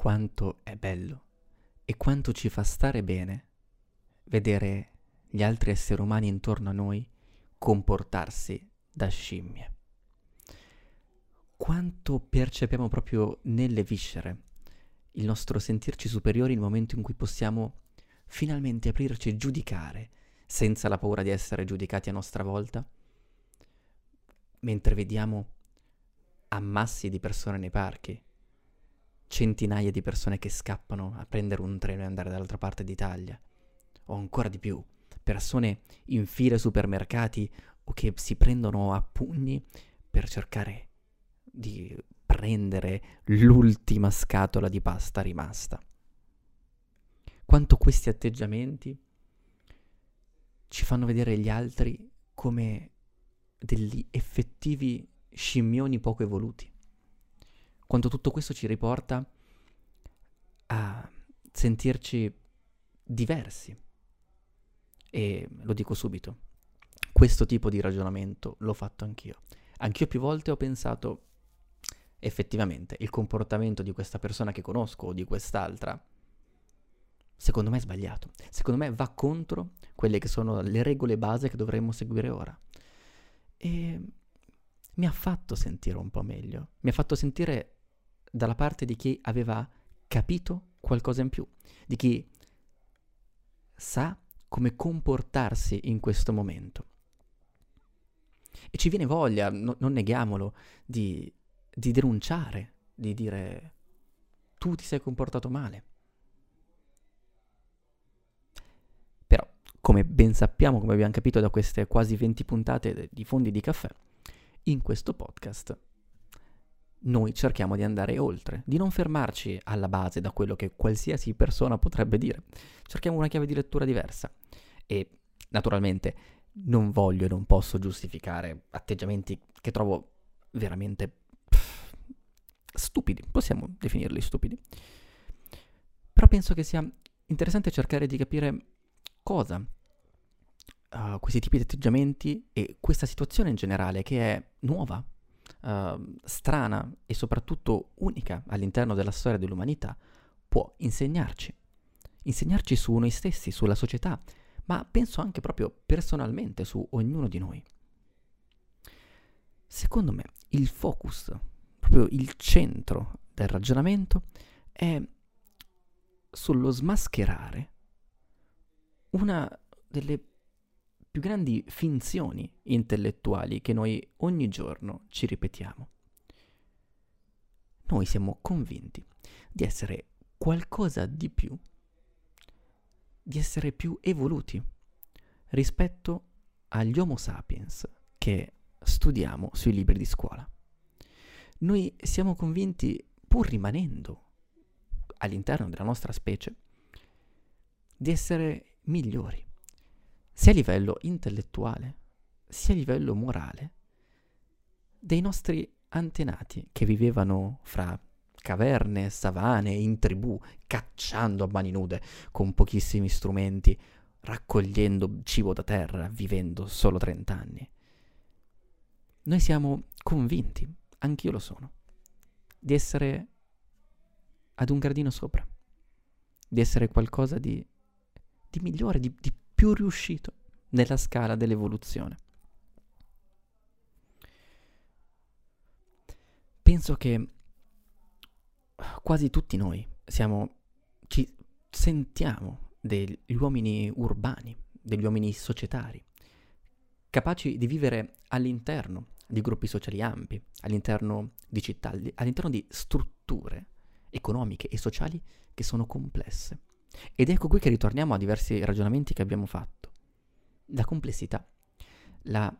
quanto è bello e quanto ci fa stare bene vedere gli altri esseri umani intorno a noi comportarsi da scimmie. Quanto percepiamo proprio nelle viscere il nostro sentirci superiori nel momento in cui possiamo finalmente aprirci e giudicare senza la paura di essere giudicati a nostra volta, mentre vediamo ammassi di persone nei parchi, centinaia di persone che scappano a prendere un treno e andare dall'altra parte d'Italia, o ancora di più, persone in file supermercati o che si prendono a pugni per cercare di prendere l'ultima scatola di pasta rimasta. Quanto questi atteggiamenti ci fanno vedere gli altri come degli effettivi scimmioni poco evoluti quanto tutto questo ci riporta a sentirci diversi. E lo dico subito, questo tipo di ragionamento l'ho fatto anch'io. Anch'io più volte ho pensato, effettivamente, il comportamento di questa persona che conosco o di quest'altra, secondo me è sbagliato. Secondo me va contro quelle che sono le regole base che dovremmo seguire ora. E mi ha fatto sentire un po' meglio. Mi ha fatto sentire dalla parte di chi aveva capito qualcosa in più, di chi sa come comportarsi in questo momento. E ci viene voglia, no, non neghiamolo, di, di denunciare, di dire tu ti sei comportato male. Però, come ben sappiamo, come abbiamo capito da queste quasi 20 puntate di fondi di caffè, in questo podcast noi cerchiamo di andare oltre, di non fermarci alla base da quello che qualsiasi persona potrebbe dire. Cerchiamo una chiave di lettura diversa. E naturalmente non voglio e non posso giustificare atteggiamenti che trovo veramente pff, stupidi, possiamo definirli stupidi. Però penso che sia interessante cercare di capire cosa uh, questi tipi di atteggiamenti e questa situazione in generale che è nuova uh, strana e soprattutto unica all'interno della storia dell'umanità, può insegnarci. Insegnarci su noi stessi, sulla società, ma penso anche proprio personalmente su ognuno di noi. Secondo me il focus, proprio il centro del ragionamento è sullo smascherare una delle più grandi finzioni intellettuali che noi ogni giorno ci ripetiamo. Noi siamo convinti di essere qualcosa di più, di essere più evoluti rispetto agli Homo sapiens che studiamo sui libri di scuola. Noi siamo convinti, pur rimanendo all'interno della nostra specie, di essere migliori, sia a livello intellettuale, sia a livello morale, dei nostri antenati che vivevano fra caverne, savane, in tribù, cacciando a mani nude, con pochissimi strumenti, raccogliendo cibo da terra, vivendo solo 30 anni. Noi siamo convinti, anch'io lo sono, di essere ad un gradino sopra, di essere qualcosa di, di migliore, di, di più riuscito nella scala dell'evoluzione. Penso che quasi tutti noi siamo, ci sentiamo degli uomini urbani, degli uomini societari, capaci di vivere all'interno di gruppi sociali ampi, all'interno di città, all'interno di strutture economiche e sociali che sono complesse. Ed ecco qui che ritorniamo a diversi ragionamenti che abbiamo fatto. La complessità, la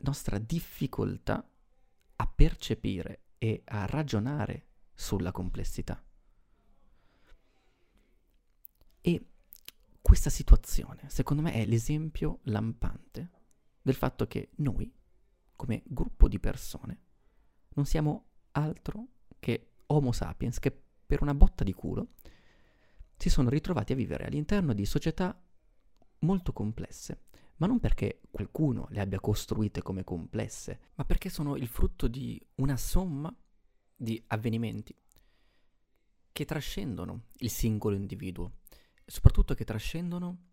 nostra difficoltà a percepire e a ragionare sulla complessità. E questa situazione, secondo me, è l'esempio lampante del fatto che noi, come gruppo di persone, non siamo altro che Homo sapiens che per una botta di culo si sono ritrovati a vivere all'interno di società molto complesse, ma non perché qualcuno le abbia costruite come complesse, ma perché sono il frutto di una somma di avvenimenti che trascendono il singolo individuo, soprattutto che trascendono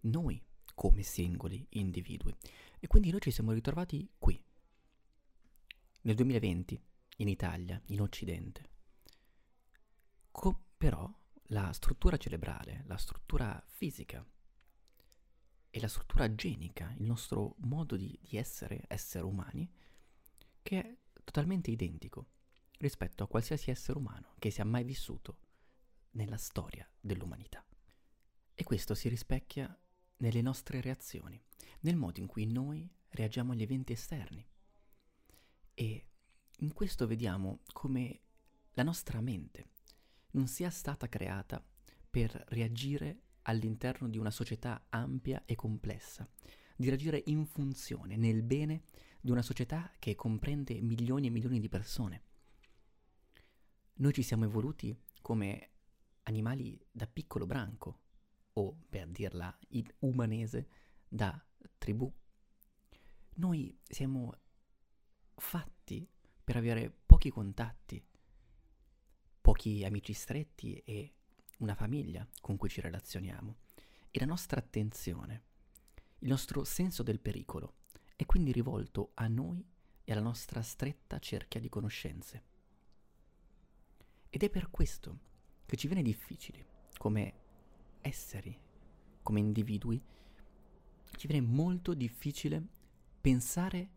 noi come singoli individui. E quindi noi ci siamo ritrovati qui, nel 2020, in Italia, in Occidente. Co- però la struttura cerebrale, la struttura fisica e la struttura genica, il nostro modo di, di essere esseri umani, che è totalmente identico rispetto a qualsiasi essere umano che sia mai vissuto nella storia dell'umanità. E questo si rispecchia nelle nostre reazioni, nel modo in cui noi reagiamo agli eventi esterni. E in questo vediamo come la nostra mente non sia stata creata per reagire all'interno di una società ampia e complessa, di reagire in funzione, nel bene di una società che comprende milioni e milioni di persone. Noi ci siamo evoluti come animali da piccolo branco, o per dirla in umanese, da tribù. Noi siamo fatti per avere pochi contatti, pochi amici stretti e una famiglia con cui ci relazioniamo. E la nostra attenzione, il nostro senso del pericolo è quindi rivolto a noi e alla nostra stretta cerchia di conoscenze. Ed è per questo che ci viene difficile, come esseri, come individui, ci viene molto difficile pensare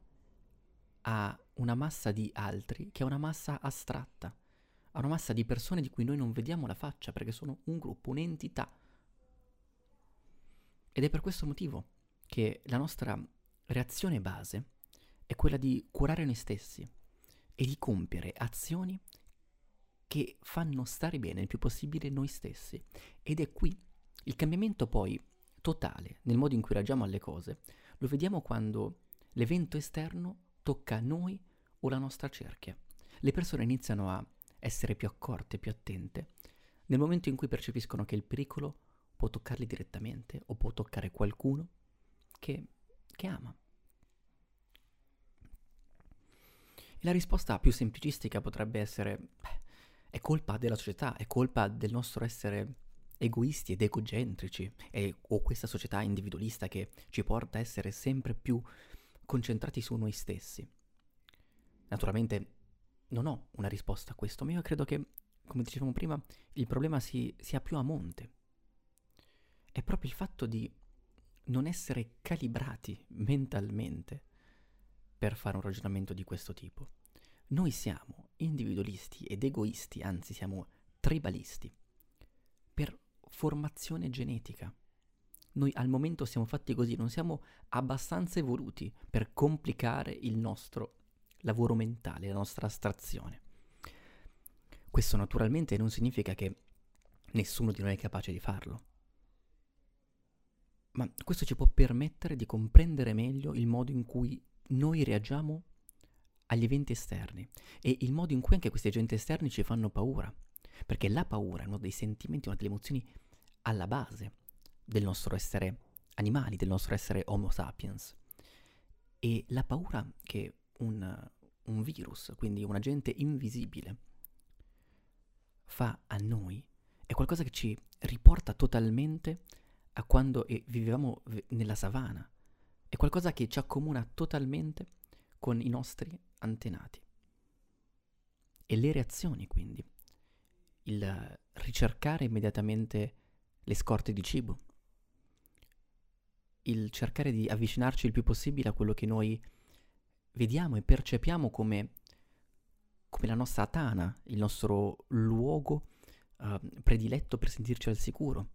a una massa di altri che è una massa astratta, a una massa di persone di cui noi non vediamo la faccia perché sono un gruppo, un'entità. Ed è per questo motivo che la nostra reazione base è quella di curare noi stessi e di compiere azioni che fanno stare bene il più possibile noi stessi. Ed è qui il cambiamento poi totale nel modo in cui reagiamo alle cose, lo vediamo quando l'evento esterno tocca noi o la nostra cerchia. Le persone iniziano a essere più accorte, più attente, nel momento in cui percepiscono che il pericolo può toccarli direttamente o può toccare qualcuno che, che ama. E la risposta più semplicistica potrebbe essere, beh, è colpa della società, è colpa del nostro essere egoisti ed egocentrici, e, o questa società individualista che ci porta a essere sempre più concentrati su noi stessi. Naturalmente non ho una risposta a questo, ma io credo che, come dicevamo prima, il problema si, sia più a monte. È proprio il fatto di non essere calibrati mentalmente per fare un ragionamento di questo tipo. Noi siamo individualisti ed egoisti, anzi siamo tribalisti, per formazione genetica. Noi al momento siamo fatti così, non siamo abbastanza evoluti per complicare il nostro lavoro mentale, la nostra astrazione. Questo naturalmente non significa che nessuno di noi è capace di farlo, ma questo ci può permettere di comprendere meglio il modo in cui noi reagiamo agli eventi esterni e il modo in cui anche questi agenti esterni ci fanno paura, perché la paura è uno dei sentimenti, una delle emozioni alla base del nostro essere animali, del nostro essere Homo sapiens. E la paura che un, un virus, quindi un agente invisibile, fa a noi è qualcosa che ci riporta totalmente a quando vivevamo nella savana. È qualcosa che ci accomuna totalmente con i nostri antenati. E le reazioni, quindi, il ricercare immediatamente le scorte di cibo, il cercare di avvicinarci il più possibile a quello che noi vediamo e percepiamo come, come la nostra tana, il nostro luogo uh, prediletto per sentirci al sicuro.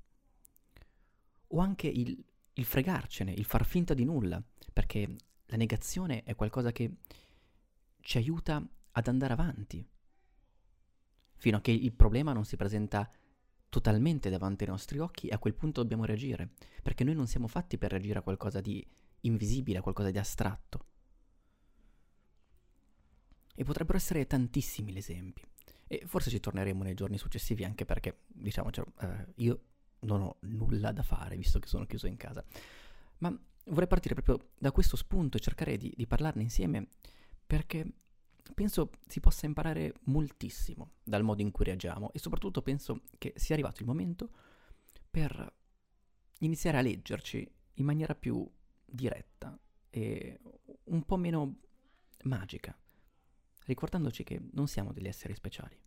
O anche il, il fregarcene, il far finta di nulla, perché la negazione è qualcosa che ci aiuta ad andare avanti, fino a che il problema non si presenta totalmente davanti ai nostri occhi e a quel punto dobbiamo reagire, perché noi non siamo fatti per reagire a qualcosa di invisibile, a qualcosa di astratto. E potrebbero essere tantissimi gli esempi. E forse ci torneremo nei giorni successivi anche perché, diciamo, cioè, eh, io non ho nulla da fare visto che sono chiuso in casa. Ma vorrei partire proprio da questo spunto e cercare di, di parlarne insieme perché penso si possa imparare moltissimo dal modo in cui reagiamo e soprattutto penso che sia arrivato il momento per iniziare a leggerci in maniera più diretta e un po' meno magica, ricordandoci che non siamo degli esseri speciali.